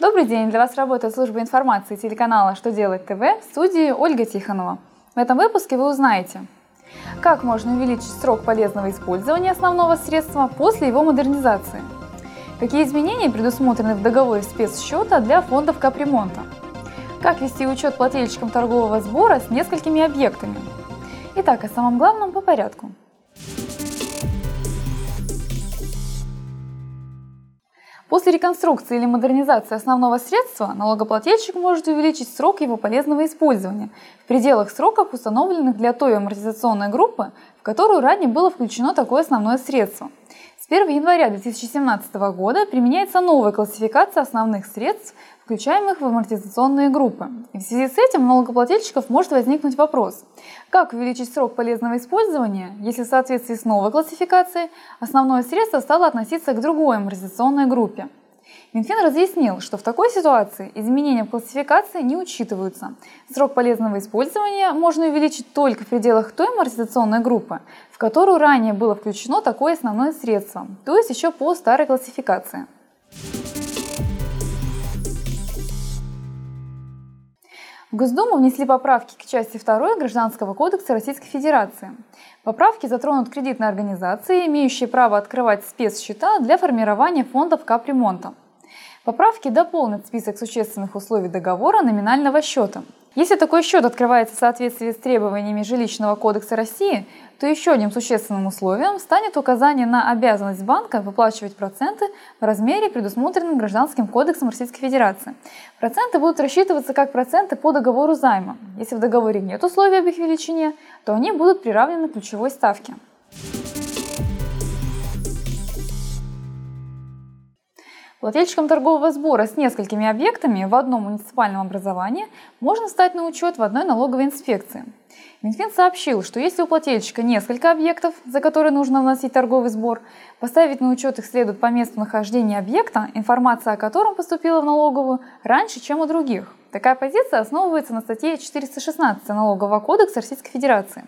Добрый день! Для вас работает служба информации телеканала «Что делать ТВ» в студии Ольга Тихонова. В этом выпуске вы узнаете, как можно увеличить срок полезного использования основного средства после его модернизации, какие изменения предусмотрены в договоре спецсчета для фондов капремонта, как вести учет плательщикам торгового сбора с несколькими объектами. Итак, о самом главном по порядку – После реконструкции или модернизации основного средства налогоплательщик может увеличить срок его полезного использования в пределах сроков, установленных для той амортизационной группы, в которую ранее было включено такое основное средство. С 1 января 2017 года применяется новая классификация основных средств, включаемых в амортизационные группы. И в связи с этим у налогоплательщиков может возникнуть вопрос, как увеличить срок полезного использования, если в соответствии с новой классификацией основное средство стало относиться к другой амортизационной группе. Минфин разъяснил, что в такой ситуации изменения в классификации не учитываются. Срок полезного использования можно увеличить только в пределах той амортизационной группы, в которую ранее было включено такое основное средство, то есть еще по старой классификации. В Госдуму внесли поправки к части 2 Гражданского кодекса Российской Федерации. Поправки затронут кредитные организации, имеющие право открывать спецсчета для формирования фондов капремонта. Поправки дополнят список существенных условий договора номинального счета. Если такой счет открывается в соответствии с требованиями Жилищного кодекса России, то еще одним существенным условием станет указание на обязанность банка выплачивать проценты в размере, предусмотренном Гражданским кодексом Российской Федерации. Проценты будут рассчитываться как проценты по договору займа. Если в договоре нет условий об их величине, то они будут приравнены к ключевой ставке. Плательщиком торгового сбора с несколькими объектами в одном муниципальном образовании можно стать на учет в одной налоговой инспекции. Минфин сообщил, что если у плательщика несколько объектов, за которые нужно вносить торговый сбор, поставить на учет их следует по месту нахождения объекта, информация о котором поступила в налоговую раньше, чем у других. Такая позиция основывается на статье 416 Налогового кодекса Российской Федерации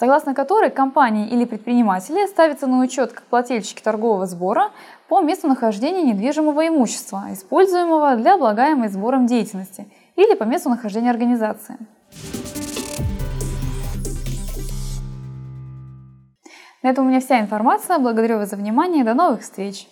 согласно которой компании или предприниматели ставятся на учет как плательщики торгового сбора по месту нахождения недвижимого имущества, используемого для облагаемой сбором деятельности, или по месту нахождения организации. На этом у меня вся информация. Благодарю вас за внимание. До новых встреч!